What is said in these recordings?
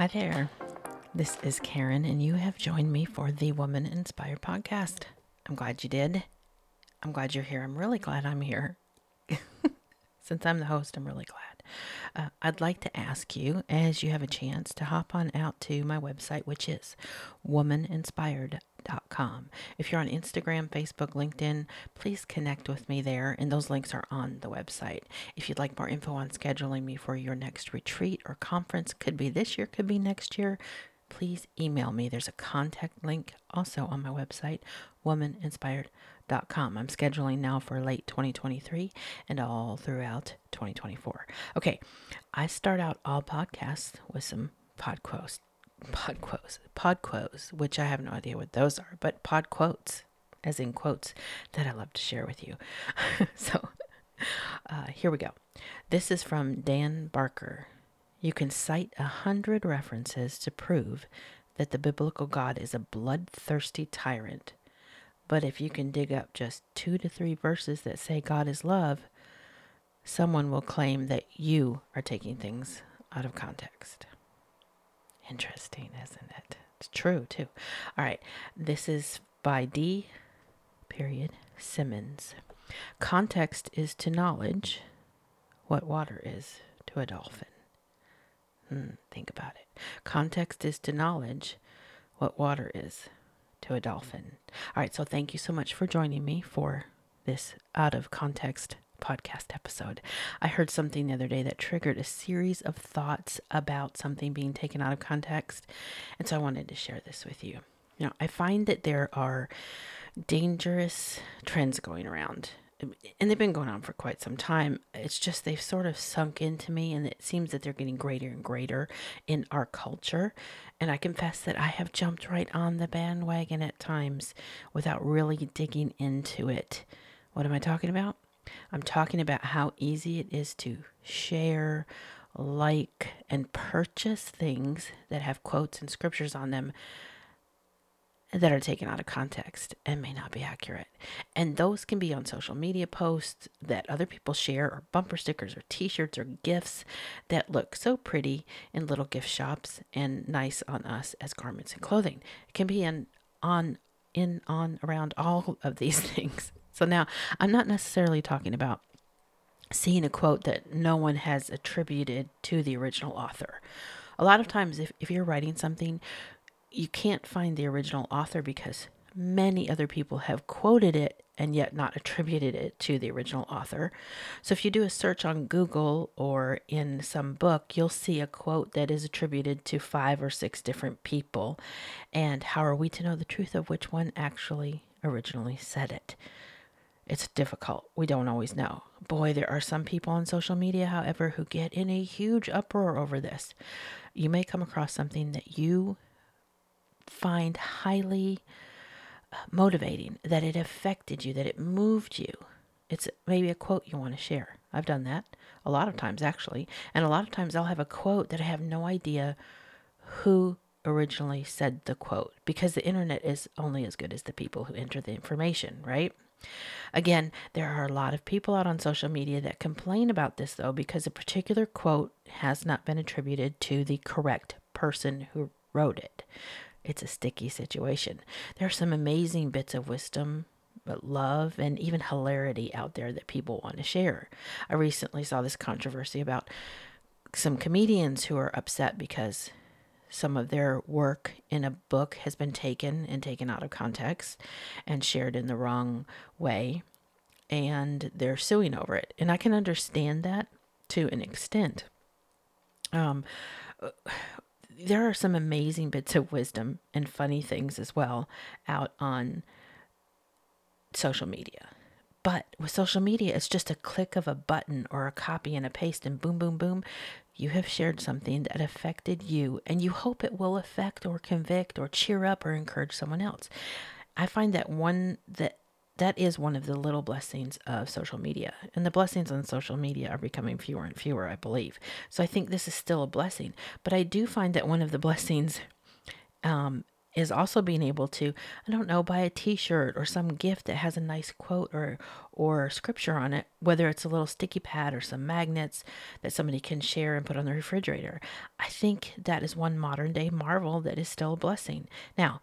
Hi there. This is Karen, and you have joined me for the Woman Inspired podcast. I'm glad you did. I'm glad you're here. I'm really glad I'm here. Since I'm the host, I'm really glad. Uh, I'd like to ask you, as you have a chance, to hop on out to my website, which is If you're on Instagram, Facebook, LinkedIn, please connect with me there, and those links are on the website. If you'd like more info on scheduling me for your next retreat or conference, could be this year, could be next year, please email me. There's a contact link also on my website, womaninspired.com. I'm scheduling now for late 2023 and all throughout 2024. Okay, I start out all podcasts with some pod quotes, pod quotes, pod quotes, which I have no idea what those are, but pod quotes, as in quotes, that I love to share with you. so uh, here we go. This is from Dan Barker. You can cite a hundred references to prove that the biblical God is a bloodthirsty tyrant. But if you can dig up just two to three verses that say God is love, someone will claim that you are taking things out of context. Interesting, isn't it? It's true, too. All right, this is by D. Period Simmons. Context is to knowledge what water is to a dolphin. Hmm, think about it. Context is to knowledge what water is to a dolphin. All right, so thank you so much for joining me for this out of context podcast episode. I heard something the other day that triggered a series of thoughts about something being taken out of context, and so I wanted to share this with you. Know, I find that there are dangerous trends going around um, and they've been going on for quite some time. It's just they've sort of sunk into me, and it seems that they're getting greater and greater in our culture. And I confess that I have jumped right on the bandwagon at times without really digging into it. What am I talking about? I'm talking about how easy it is to share, like, and purchase things that have quotes and scriptures on them that are taken out of context and may not be accurate. And those can be on social media posts that other people share, or bumper stickers, or t shirts, or gifts that look so pretty in little gift shops and nice on us as garments and clothing. It can be in, on, in, on, around all of these things. So now I'm not necessarily talking about seeing a quote that no one has attributed to the original author. A lot of times, if, if you're writing something, you can't find the original author because many other people have quoted it and yet not attributed it to the original author. So if you do a search on Google or in some book, you'll see a quote that is attributed to five or six different people. And how are we to know the truth of which one actually originally said it? It's difficult. We don't always know. Boy, there are some people on social media, however, who get in a huge uproar over this. You may come across something that you find highly uh, motivating, that it affected you, that it moved you. It's maybe a quote you want to share. I've done that a lot of times, actually. And a lot of times I'll have a quote that I have no idea who originally said the quote because the internet is only as good as the people who enter the information, right? Again, there are a lot of people out on social media that complain about this though because a particular quote has not been attributed to the correct person who wrote it it's a sticky situation. There are some amazing bits of wisdom, but love, and even hilarity out there that people want to share. I recently saw this controversy about some comedians who are upset because some of their work in a book has been taken and taken out of context and shared in the wrong way, and they're suing over it. And I can understand that to an extent. Um, there are some amazing bits of wisdom and funny things as well out on social media. But with social media, it's just a click of a button or a copy and a paste, and boom, boom, boom, you have shared something that affected you, and you hope it will affect or convict or cheer up or encourage someone else. I find that one that that is one of the little blessings of social media. And the blessings on social media are becoming fewer and fewer, I believe. So I think this is still a blessing. But I do find that one of the blessings um, is also being able to i don't know buy a t-shirt or some gift that has a nice quote or or scripture on it whether it's a little sticky pad or some magnets that somebody can share and put on the refrigerator. I think that is one modern day marvel that is still a blessing. Now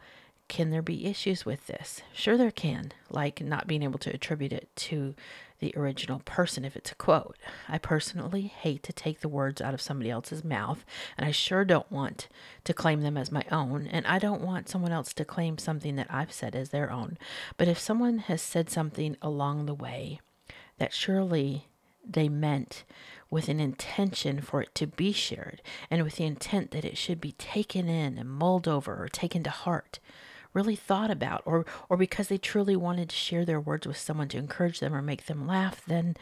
can there be issues with this? Sure, there can, like not being able to attribute it to the original person if it's a quote. I personally hate to take the words out of somebody else's mouth, and I sure don't want to claim them as my own, and I don't want someone else to claim something that I've said as their own. But if someone has said something along the way that surely they meant with an intention for it to be shared and with the intent that it should be taken in and mulled over or taken to heart really thought about or or because they truly wanted to share their words with someone to encourage them or make them laugh then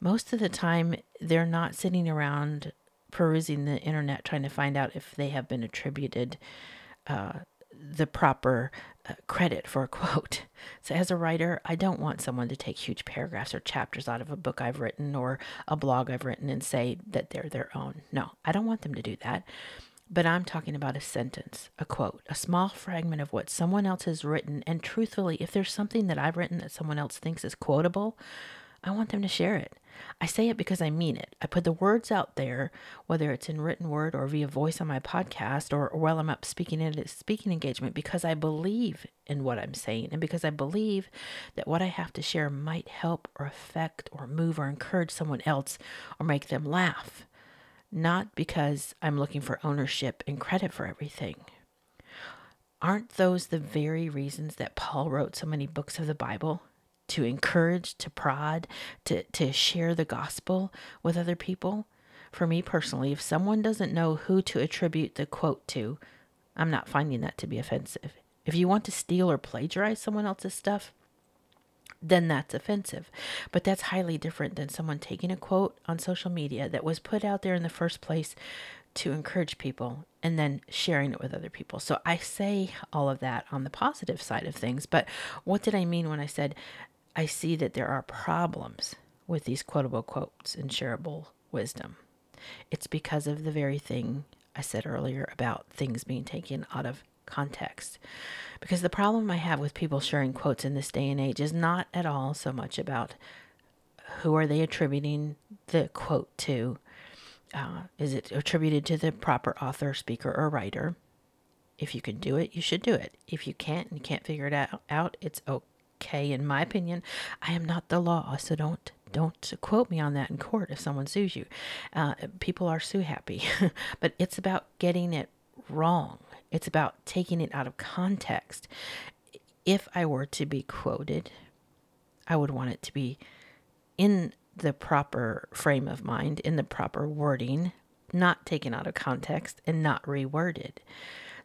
most of the time they're not sitting around perusing the internet trying to find out if they have been attributed uh, the proper uh, credit for a quote. So, as a writer, I don't want someone to take huge paragraphs or chapters out of a book I've written or a blog I've written and say that they're their own. No, I don't want them to do that. But I'm talking about a sentence, a quote, a small fragment of what someone else has written. And truthfully, if there's something that I've written that someone else thinks is quotable, I want them to share it. I say it because I mean it. I put the words out there, whether it's in written word or via voice on my podcast or, or while I'm up speaking at a speaking engagement, because I believe in what I'm saying and because I believe that what I have to share might help or affect or move or encourage someone else or make them laugh not because I'm looking for ownership and credit for everything. Aren't those the very reasons that Paul wrote so many books of the Bible? To encourage, to prod, to, to share the gospel with other people? For me personally, if someone doesn't know who to attribute the quote to, I'm not finding that to be offensive. If you want to steal or plagiarize someone else's stuff, then that's offensive. But that's highly different than someone taking a quote on social media that was put out there in the first place to encourage people and then sharing it with other people. So I say all of that on the positive side of things. But what did I mean when I said I see that there are problems with these quotable quotes and shareable wisdom? It's because of the very thing I said earlier about things being taken out of context. Because the problem I have with people sharing quotes in this day and age is not at all so much about who are they attributing the quote to. Uh, is it attributed to the proper author, speaker, or writer? If you can do it, you should do it. If you can't and you can't figure it out, out it's okay. In my opinion, I am not the law, so don't don't quote me on that in court if someone sues you. Uh, people are sue happy, but it's about getting it wrong. It's about taking it out of context. If I were to be quoted, I would want it to be in the proper frame of mind, in the proper wording, not taken out of context and not reworded.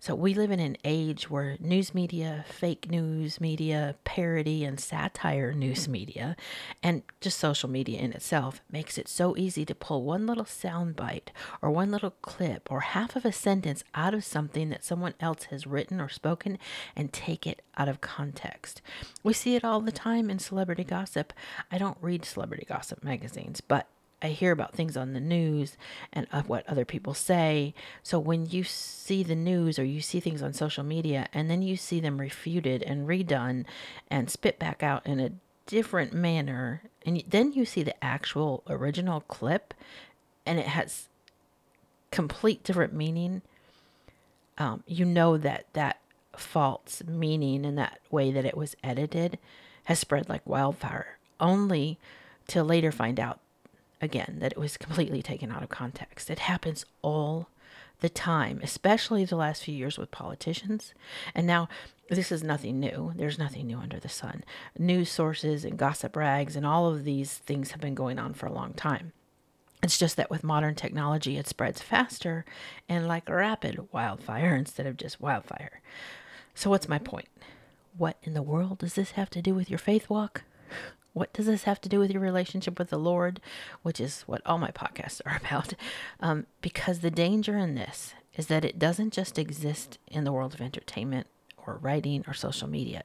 So we live in an age where news media, fake news media, parody and satire news hmm. media, and just social media in itself makes it so easy to pull one little soundbite or one little clip or half of a sentence out of something that someone else has written or spoken and take it out of context. We see it all the time in celebrity gossip. I don't read celebrity gossip magazines, but I hear about things on the news and of what other people say. So when you see the news or you see things on social media and then you see them refuted and redone and spit back out in a different manner and then you see the actual original clip and it has complete different meaning um, you know that that false meaning and that way that it was edited has spread like wildfire only to later find out again, that it was completely taken out of context. It happens all the time, especially the last few years with politicians. And now, this is nothing new. There's nothing new under the sun. News sources and gossip rags and all of these things have been going on for a long time. It's just that with modern technology, it spreads faster and like rapid wildfire instead of just wildfire. So, what's my point? What in the world does this have to do with your faith walk? What does this have to do with your relationship with the Lord? Which is what all my podcasts are about. Um, because the danger in this is that it doesn't just exist in the world of entertainment or writing or social media.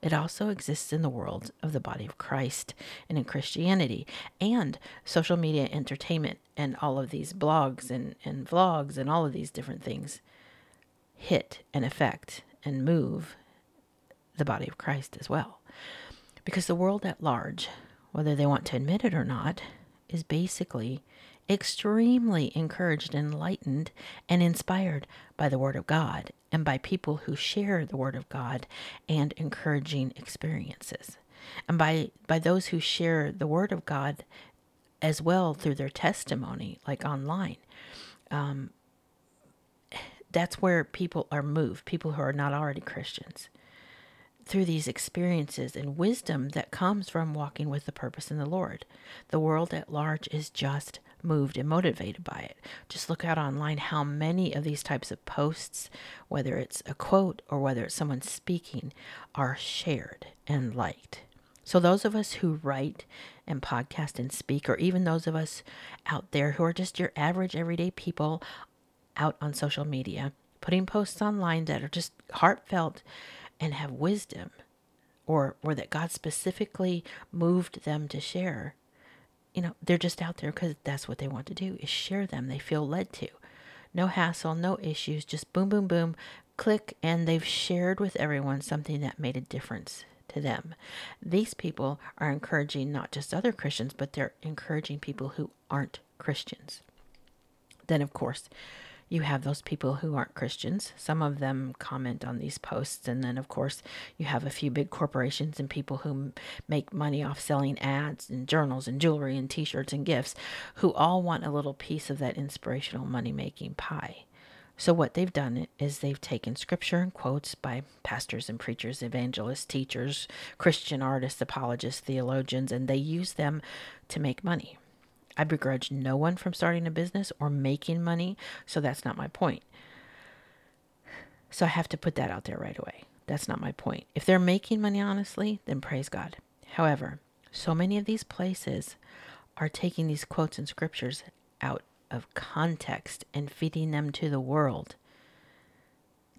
It also exists in the world of the body of Christ and in Christianity and social media entertainment and all of these blogs and, and vlogs and all of these different things hit and affect and move the body of Christ as well. Because the world at large, whether they want to admit it or not, is basically extremely encouraged, enlightened, and inspired by the Word of God and by people who share the Word of God and encouraging experiences. And by, by those who share the Word of God as well through their testimony, like online. Um, that's where people are moved, people who are not already Christians through these experiences and wisdom that comes from walking with the purpose in the Lord. The world at large is just moved and motivated by it. Just look out online how many of these types of posts, whether it's a quote or whether it's someone speaking, are shared and liked. So, those of us who write and podcast and speak, or even those of us out there who are just your average everyday people out on social media, putting posts online that are just heartfelt and have wisdom or or that God specifically moved them to share. You know, they're just out there because that's what they want to do is share them. They feel led to. No hassle, no issues, just boom, boom, boom, click, and they've shared with everyone something that made a difference to them. These people are encouraging not just other Christians, but they're encouraging people who aren't Christians. Then, of course, you have those people who aren't Christians. Some of them comment on these posts. And then, of course, you have a few big corporations and people who make money off selling ads and journals and jewelry and t shirts and gifts who all want a little piece of that inspirational money making pie. So, what they've done is they've taken scripture and quotes by pastors and preachers, evangelists, teachers, Christian artists, apologists, theologians, and they use them to make money. I begrudge no one from starting a business or making money, so that's not my point. So I have to put that out there right away. That's not my point. If they're making money honestly, then praise God. However, so many of these places are taking these quotes and scriptures out of context and feeding them to the world,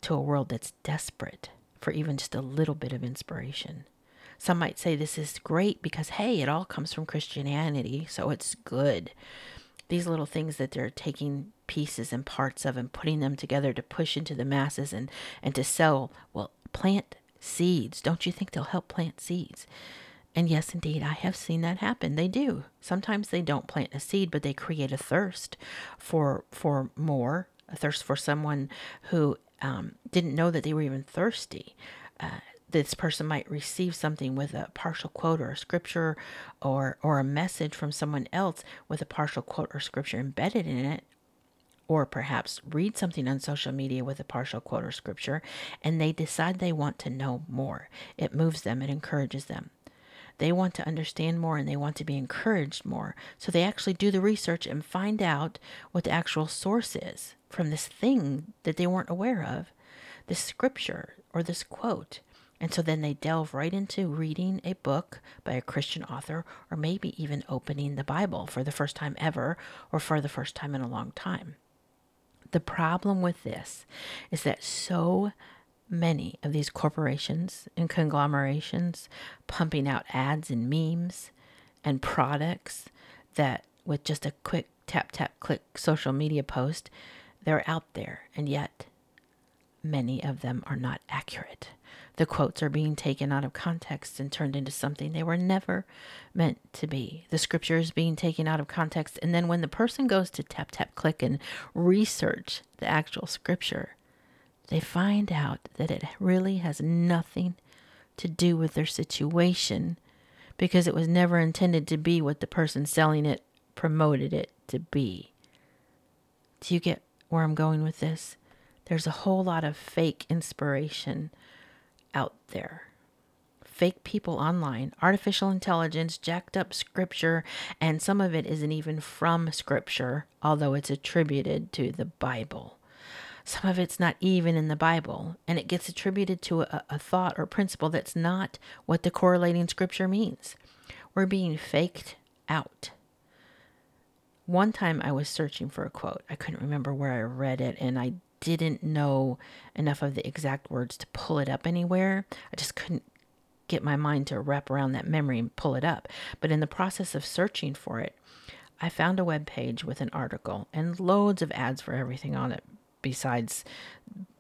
to a world that's desperate for even just a little bit of inspiration. Some might say this is great because, hey, it all comes from Christianity, so it's good. These little things that they're taking pieces and parts of and putting them together to push into the masses and, and to sell, well, plant seeds. Don't you think they'll help plant seeds? And yes, indeed, I have seen that happen. They do. Sometimes they don't plant a seed, but they create a thirst for for more, a thirst for someone who um, didn't know that they were even thirsty. Uh, this person might receive something with a partial quote or a scripture or or a message from someone else with a partial quote or scripture embedded in it or perhaps read something on social media with a partial quote or scripture and they decide they want to know more. It moves them it encourages them. They want to understand more and they want to be encouraged more. So they actually do the research and find out what the actual source is from this thing that they weren't aware of this scripture or this quote and so then they delve right into reading a book by a Christian author, or maybe even opening the Bible for the first time ever, or for the first time in a long time. The problem with this is that so many of these corporations and conglomerations pumping out ads and memes and products that with just a quick tap tap click social media post they're out there and yet many of them are not accurate the quotes are being taken out of context and turned into something they were never meant to be. The scripture is being taken out of context. And then when the person goes to tap, tap, click and research the actual scripture, they find out that it really has nothing to do with their situation because it was never intended to be what the person selling it promoted it to be. Do you get where I'm going with this? There's a whole lot of fake inspiration out there. Fake people online, artificial intelligence, jacked up scripture, and some of it isn't even from scripture, although it's attributed to the Bible. Some of it's not even in the Bible, and it gets attributed to a, a thought or principle that's not what the correlating scripture means. We're being faked out. One time I was searching for a quote. I couldn't remember where I read it, and I didn't know enough of the exact words to pull it up anywhere. I just couldn't get my mind to wrap around that memory and pull it up. But in the process of searching for it, I found a web page with an article and loads of ads for everything on it. besides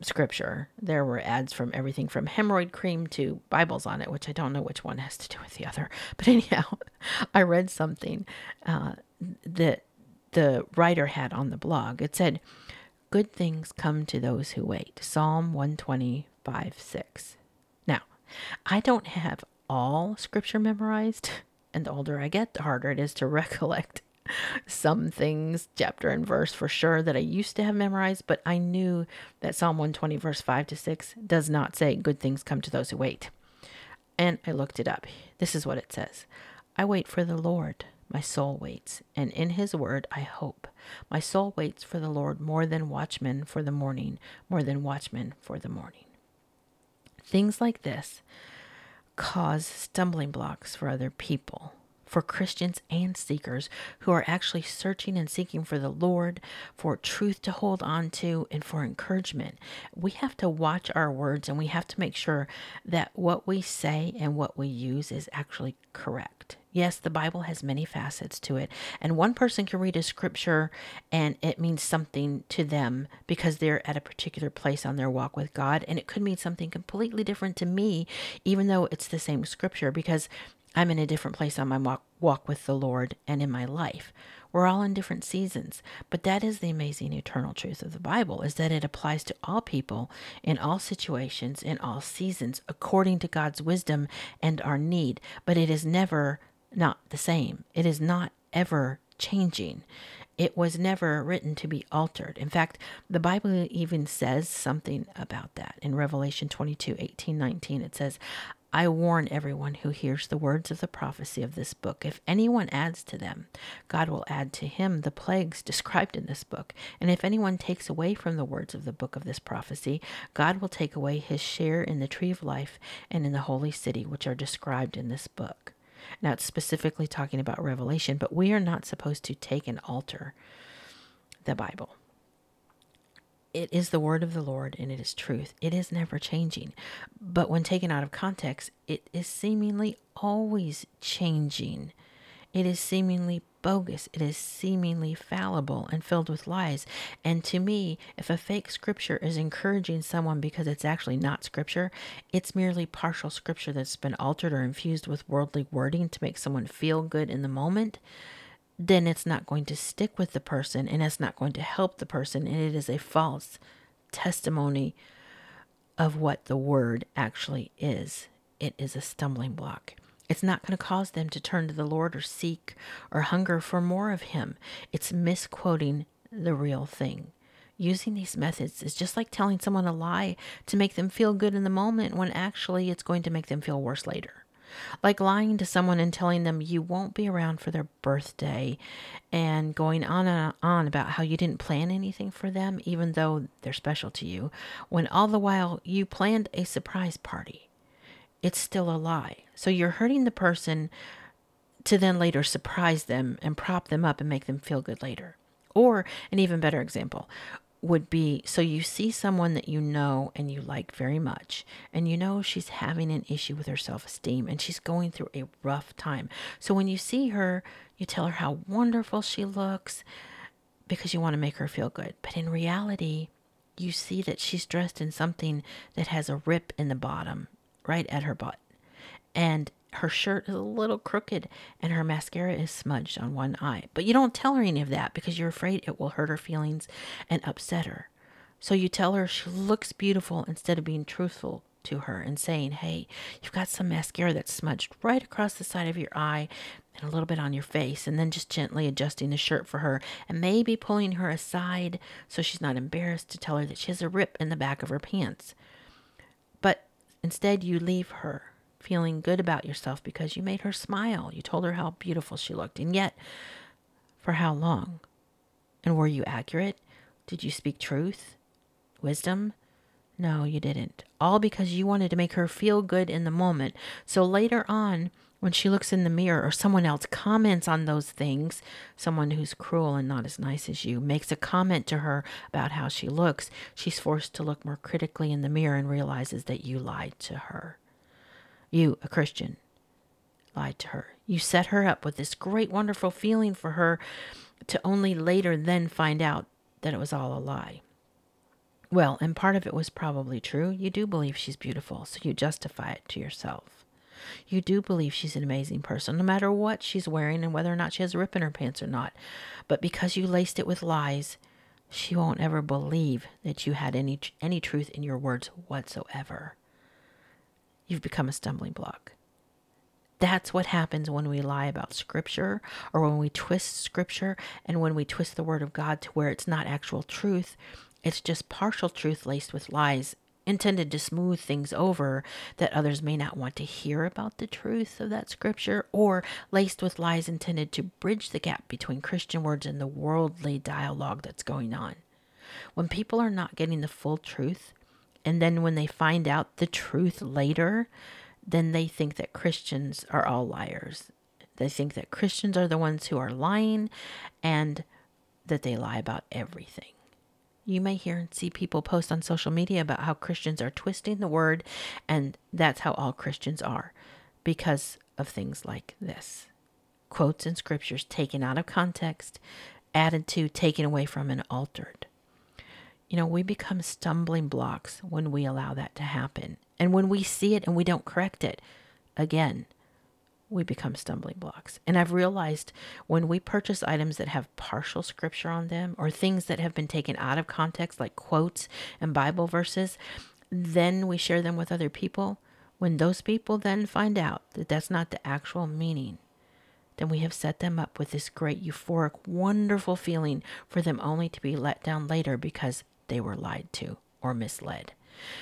scripture. There were ads from everything from hemorrhoid cream to Bibles on it, which I don't know which one has to do with the other. But anyhow, I read something uh, that the writer had on the blog. It said, Good things come to those who wait. Psalm 125 6. Now, I don't have all scripture memorized, and the older I get, the harder it is to recollect some things, chapter and verse for sure, that I used to have memorized, but I knew that Psalm 120, verse 5 to 6, does not say, Good things come to those who wait. And I looked it up. This is what it says I wait for the Lord. My soul waits, and in his word I hope. My soul waits for the Lord more than watchmen for the morning, more than watchmen for the morning. Things like this cause stumbling blocks for other people for Christians and seekers who are actually searching and seeking for the Lord, for truth to hold on to, and for encouragement. We have to watch our words and we have to make sure that what we say and what we use is actually correct. Yes, the Bible has many facets to it. And one person can read a scripture and it means something to them because they're at a particular place on their walk with God. And it could mean something completely different to me, even though it's the same scripture, because I'm in a different place on my walk, walk with the Lord and in my life. We're all in different seasons, but that is the amazing eternal truth of the Bible is that it applies to all people in all situations in all seasons according to God's wisdom and our need, but it is never not the same. It is not ever changing. It was never written to be altered. In fact, the Bible even says something about that. In Revelation 22 18, 19, it says, I warn everyone who hears the words of the prophecy of this book. If anyone adds to them, God will add to him the plagues described in this book. And if anyone takes away from the words of the book of this prophecy, God will take away his share in the tree of life and in the holy city, which are described in this book. Now, it's specifically talking about Revelation, but we are not supposed to take and alter the Bible. It is the word of the Lord and it is truth. It is never changing. But when taken out of context, it is seemingly always changing. It is seemingly bogus. It is seemingly fallible and filled with lies. And to me, if a fake scripture is encouraging someone because it's actually not scripture, it's merely partial scripture that's been altered or infused with worldly wording to make someone feel good in the moment then it's not going to stick with the person and it's not going to help the person. And it is a false testimony of what the word actually is. It is a stumbling block. It's not going to cause them to turn to the Lord or seek or hunger for more of Him. It's misquoting the real thing. Using these methods is just like telling someone a lie to make them feel good in the moment when actually it's going to make them feel worse later like lying to someone and telling them you won't be around for their birthday and going on and on about how you didn't plan anything for them, even though they're special to you, when all the while you planned a surprise party. It's still a lie. So you're hurting the person to then later surprise them and prop them up and make them feel good later. Or an even better example would be so you see someone that you know and you like very much, and you know she's having an issue with her self esteem and she's going through a rough time. So when you see her, you tell her how wonderful she looks because you want to make her feel good. But in reality, you see that she's dressed in something that has a rip in the bottom, right at her butt. And her shirt is a little crooked and her mascara is smudged on one eye. But you don't tell her any of that because you're afraid it will hurt her feelings and upset her. So you tell her she looks beautiful instead of being truthful to her and saying, Hey, you've got some mascara that's smudged right across the side of your eye and a little bit on your face, and then just gently adjusting the shirt for her and maybe pulling her aside so she's not embarrassed to tell her that she has a rip in the back of her pants. Instead, you leave her feeling good about yourself because you made her smile. You told her how beautiful she looked. And yet, for how long? And were you accurate? Did you speak truth? Wisdom? No, you didn't. All because you wanted to make her feel good in the moment. So later on, when she looks in the mirror or someone else comments on those things, someone who's cruel and not as nice as you makes a comment to her about how she looks, she's forced to look more critically in the mirror and realizes that you lied to her. You, a Christian, lied to her. You set her up with this great, wonderful feeling for her to only later then find out that it was all a lie. Well, and part of it was probably true. You do believe she's beautiful, so you justify it to yourself. You do believe she's an amazing person, no matter what she's wearing and whether or not she has a rip in her pants or not. But because you laced it with lies, she won't ever believe that you had any any truth in your words whatsoever. You've become a stumbling block. That's what happens when we lie about scripture or when we twist scripture and when we twist the word of God to where it's not actual truth. It's just partial truth laced with lies intended to smooth things over that others may not want to hear about the truth of that scripture, or laced with lies intended to bridge the gap between Christian words and the worldly dialogue that's going on. When people are not getting the full truth, and then when they find out the truth later, then they think that Christians are all liars. They think that Christians are the ones who are lying and that they lie about everything. You may hear and see people post on social media about how Christians are twisting the word, and that's how all Christians are because of things like this quotes in scriptures taken out of context, added to, taken away from, and altered. You know, we become stumbling blocks when we allow that to happen. And when we see it and we don't correct it, again, we become stumbling blocks. And I've realized when we purchase items that have partial scripture on them or things that have been taken out of context, like quotes and Bible verses, then we share them with other people. When those people then find out that that's not the actual meaning, then we have set them up with this great, euphoric, wonderful feeling for them only to be let down later because they were lied to or misled.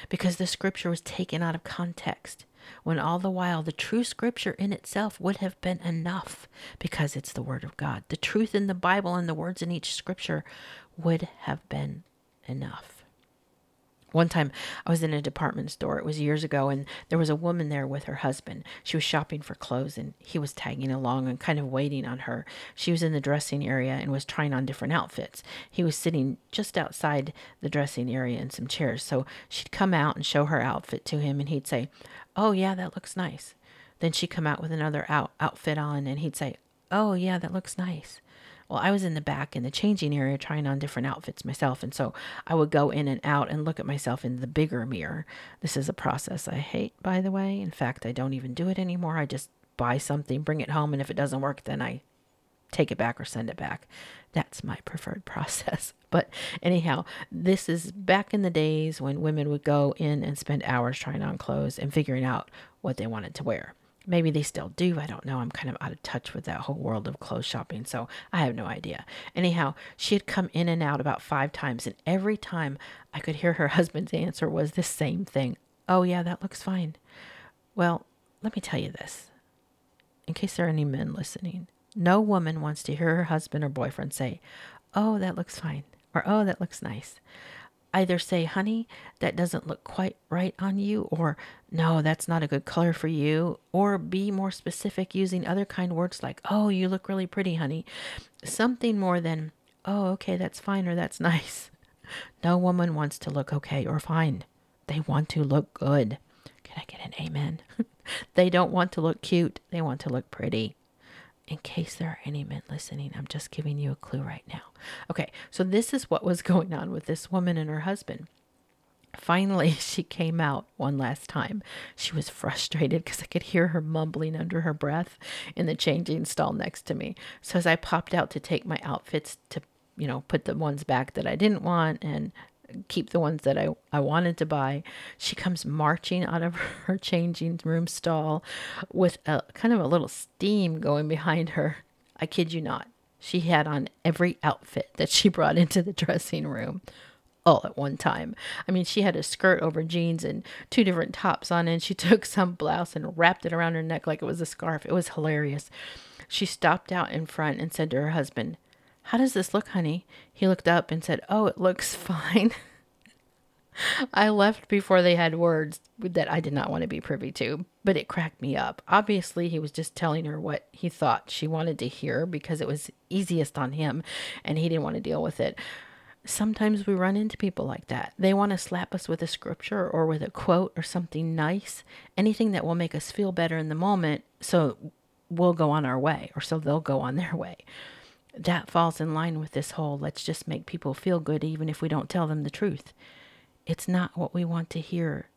Because the scripture was taken out of context when all the while the true scripture in itself would have been enough because it's the word of God. The truth in the Bible and the words in each scripture would have been enough. One time I was in a department store, it was years ago, and there was a woman there with her husband. She was shopping for clothes and he was tagging along and kind of waiting on her. She was in the dressing area and was trying on different outfits. He was sitting just outside the dressing area in some chairs. So she'd come out and show her outfit to him and he'd say, Oh, yeah, that looks nice. Then she'd come out with another out, outfit on, and he'd say, Oh, yeah, that looks nice. Well, I was in the back in the changing area trying on different outfits myself. And so I would go in and out and look at myself in the bigger mirror. This is a process I hate, by the way. In fact, I don't even do it anymore. I just buy something, bring it home, and if it doesn't work, then I take it back or send it back. That's my preferred process. But anyhow, this is back in the days when women would go in and spend hours trying on clothes and figuring out what they wanted to wear. Maybe they still do. I don't know. I'm kind of out of touch with that whole world of clothes shopping, so I have no idea. Anyhow, she had come in and out about five times, and every time I could hear her husband's answer was the same thing Oh, yeah, that looks fine. Well, let me tell you this in case there are any men listening. No woman wants to hear her husband or boyfriend say, Oh, that looks fine, or Oh, that looks nice. Either say, Honey, that doesn't look quite right on you, or No, that's not a good color for you, or be more specific using other kind words like, Oh, you look really pretty, honey. Something more than, Oh, okay, that's fine, or that's nice. No woman wants to look okay or fine. They want to look good. Can I get an amen? they don't want to look cute, they want to look pretty in case there are any men listening, I'm just giving you a clue right now. Okay, so this is what was going on with this woman and her husband. Finally, she came out one last time. She was frustrated because I could hear her mumbling under her breath in the changing stall next to me. So as I popped out to take my outfits to, you know, put the ones back that I didn't want and keep the ones that I, I wanted to buy. She comes marching out of her changing room stall with a kind of a little steam going behind her. I kid you not. She had on every outfit that she brought into the dressing room all at one time. I mean, she had a skirt over jeans and two different tops on, and she took some blouse and wrapped it around her neck like it was a scarf. It was hilarious. She stopped out in front and said to her husband, how does this look, honey? He looked up and said, Oh, it looks fine. I left before they had words that I did not want to be privy to, but it cracked me up. Obviously, he was just telling her what he thought she wanted to hear because it was easiest on him and he didn't want to deal with it. Sometimes we run into people like that. They want to slap us with a scripture or with a quote or something nice, anything that will make us feel better in the moment, so we'll go on our way or so they'll go on their way that falls in line with this whole let's just make people feel good even if we don't tell them the truth. It's not what we want to hear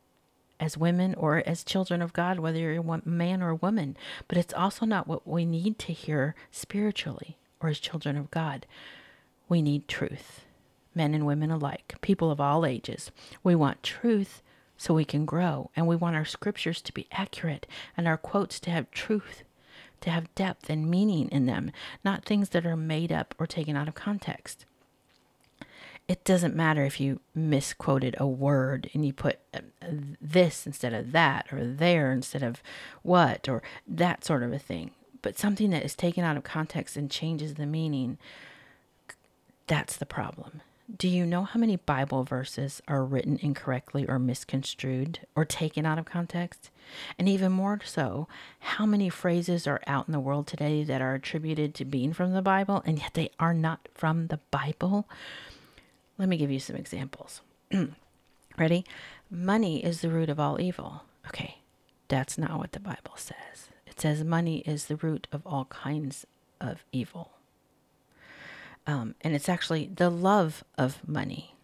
as women or as children of God, whether you're a man or a woman, but it's also not what we need to hear spiritually or as children of God. We need truth, men and women alike, people of all ages. We want truth so we can grow, and we want our scriptures to be accurate and our quotes to have truth, to have depth and meaning in them, not things that are made up or taken out of context it doesn't matter if you misquoted a word and you put uh, this instead of that or there instead of what or that sort of a thing. But something that is taken out of context and changes the meaning, that's the problem. Do you know how many Bible verses are written incorrectly or misconstrued or taken out of context? And even more so, how many phrases are out in the world today that are attributed to being from the Bible and yet they are not from the Bible? Let me give you some examples. Ready? Money is the root of all evil. Okay, that's not what the Bible says. It says money is the root of all kinds of evil. Um, and it's actually the love of money.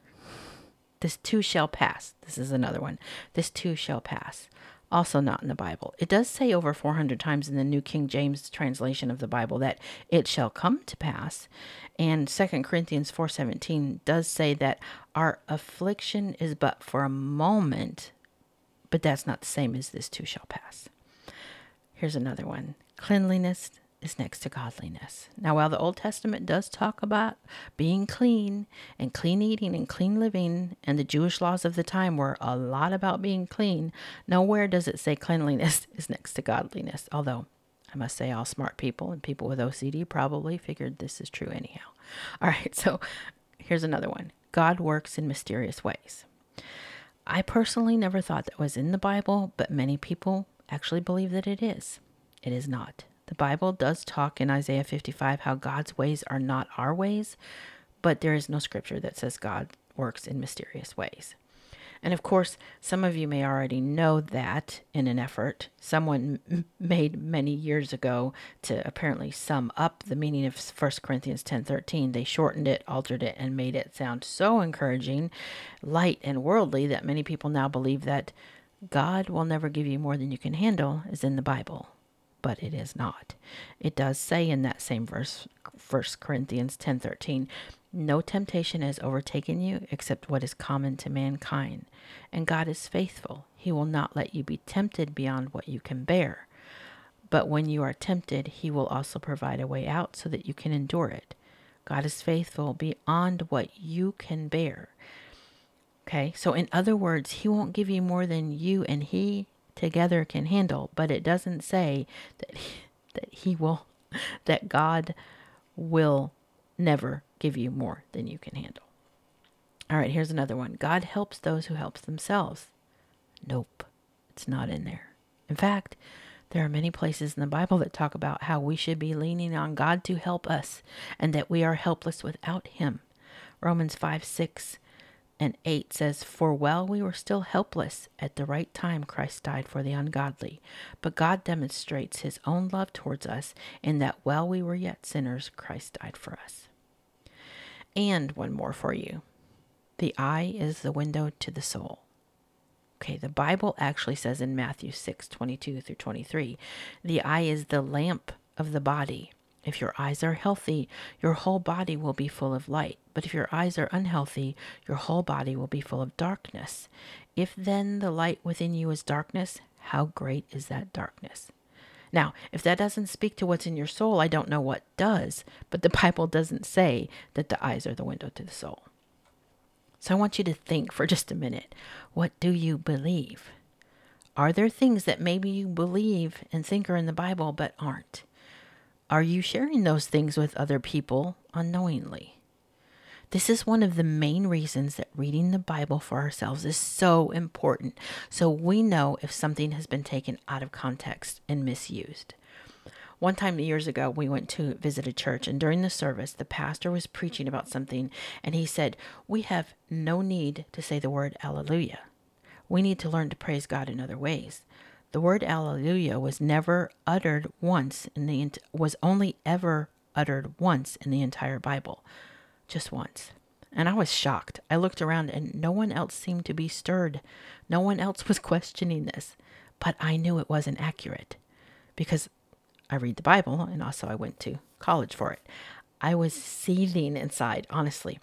This too shall pass. This is another one. This too shall pass also not in the Bible. It does say over 400 times in the New King James translation of the Bible that it shall come to pass. And 2 Corinthians 4:17 does say that our affliction is but for a moment, but that's not the same as this too shall pass. Here's another one. Cleanliness is next to godliness. Now, while the Old Testament does talk about being clean and clean eating and clean living, and the Jewish laws of the time were a lot about being clean, nowhere does it say cleanliness is next to godliness. Although, I must say, all smart people and people with OCD probably figured this is true anyhow. All right, so here's another one God works in mysterious ways. I personally never thought that was in the Bible, but many people actually believe that it is. It is not. The Bible does talk in Isaiah 55 how God's ways are not our ways, but there is no scripture that says God works in mysterious ways. And of course, some of you may already know that in an effort someone m- made many years ago to apparently sum up the meaning of 1 Corinthians 10:13. They shortened it, altered it, and made it sound so encouraging, light and worldly that many people now believe that God will never give you more than you can handle is in the Bible but it is not. It does say in that same verse, 1 Corinthians 10:13, "No temptation has overtaken you except what is common to mankind, and God is faithful. He will not let you be tempted beyond what you can bear. But when you are tempted, he will also provide a way out so that you can endure it. God is faithful beyond what you can bear." Okay? So in other words, he won't give you more than you and he together can handle, but it doesn't say that he, that he will that God will never give you more than you can handle. All right, here's another one. God helps those who help themselves. Nope. It's not in there. In fact, there are many places in the Bible that talk about how we should be leaning on God to help us and that we are helpless without him. Romans 5 6 and 8 says, For while we were still helpless, at the right time Christ died for the ungodly. But God demonstrates his own love towards us in that while we were yet sinners, Christ died for us. And one more for you the eye is the window to the soul. Okay, the Bible actually says in Matthew 6 22 through 23, the eye is the lamp of the body. If your eyes are healthy, your whole body will be full of light. But if your eyes are unhealthy, your whole body will be full of darkness. If then the light within you is darkness, how great is that darkness? Now, if that doesn't speak to what's in your soul, I don't know what does, but the Bible doesn't say that the eyes are the window to the soul. So I want you to think for just a minute what do you believe? Are there things that maybe you believe and think are in the Bible but aren't? Are you sharing those things with other people unknowingly? This is one of the main reasons that reading the Bible for ourselves is so important, so we know if something has been taken out of context and misused. One time years ago, we went to visit a church, and during the service, the pastor was preaching about something, and he said, We have no need to say the word Alleluia. We need to learn to praise God in other ways. The word Alleluia was never uttered once in the was only ever uttered once in the entire Bible, just once. And I was shocked. I looked around and no one else seemed to be stirred. No one else was questioning this. But I knew it wasn't accurate because I read the Bible and also I went to college for it. I was seething inside, honestly.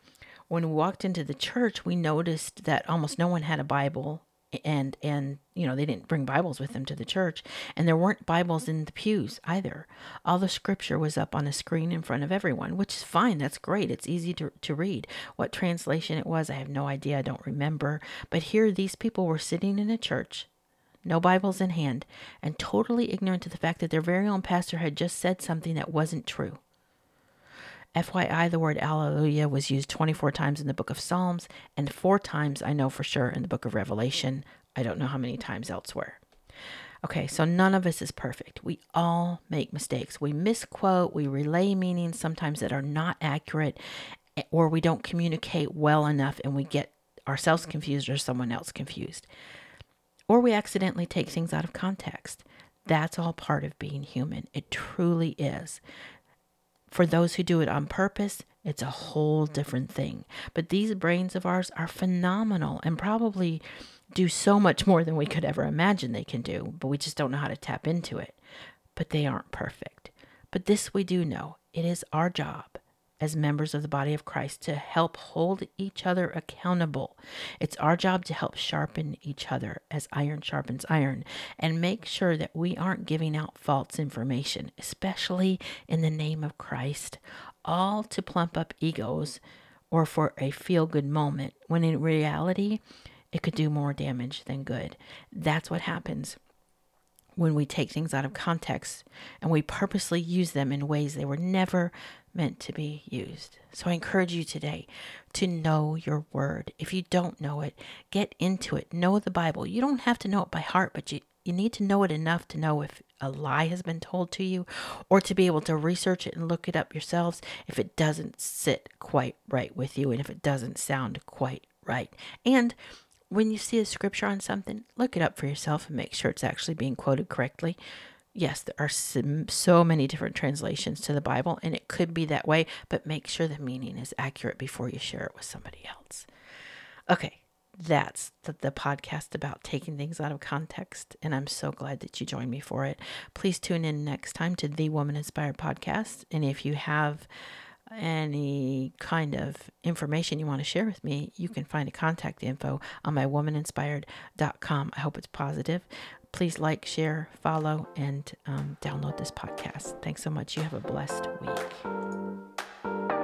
When we walked into the church, we noticed that almost no one had a Bible and and you know they didn't bring bibles with them to the church. And there weren't bibles in the pews either. All the scripture was up on a screen in front of everyone which is fine. That's great. It's easy to, to read. What translation it was i have no idea. I don't remember. But here these people were sitting in a church no bibles in hand and totally ignorant to the fact that their very own pastor had just said something that wasn't true FYI, the word alleluia was used 24 times in the book of Psalms and four times, I know for sure, in the book of Revelation. I don't know how many times elsewhere. Okay, so none of us is perfect. We all make mistakes. We misquote, we relay meanings sometimes that are not accurate, eh, or we don't communicate well enough and we get ourselves confused or someone else confused. Or we accidentally take things out of context. That's all part of being human. It truly is. For those who do it on purpose, it's a whole different thing. But these brains of ours are phenomenal and probably do so much more than we could ever imagine they can do, but we just don't know how to tap into it. But they aren't perfect. But this we do know it is our job as members of the body of Christ to help hold each other accountable. It's our job to help sharpen each other as iron sharpens iron and make sure that we aren't giving out false information, especially in the name of Christ, all to plump up egos or for a feel good moment, when in reality, it could do more damage than good. That's what happens when we take things out of context and we purposely use them in ways they were never meant to be used. So I encourage you today to know your word. If you don't know it, get into it. Know the Bible. You don't have to know it by heart, but you, you need to know it enough to know if a lie has been told to you or to be able to research it and look it up yourselves if it doesn't sit quite right with you and if it doesn't sound quite right. And when you see a scripture on something, look it up for yourself and make sure it's actually being quoted correctly. Yes, there are so many different translations to the Bible, and it could be that way, but make sure the meaning is accurate before you share it with somebody else. Okay, that's the, the podcast about taking things out of context, and I'm so glad that you joined me for it. Please tune in next time to the Woman Inspired Podcast, and if you have any kind of information you want to share with me, you can find a contact info on my womaninspired.com. I hope it's positive. Please like, share, follow, and um, download this podcast. Thanks so much. You have a blessed week.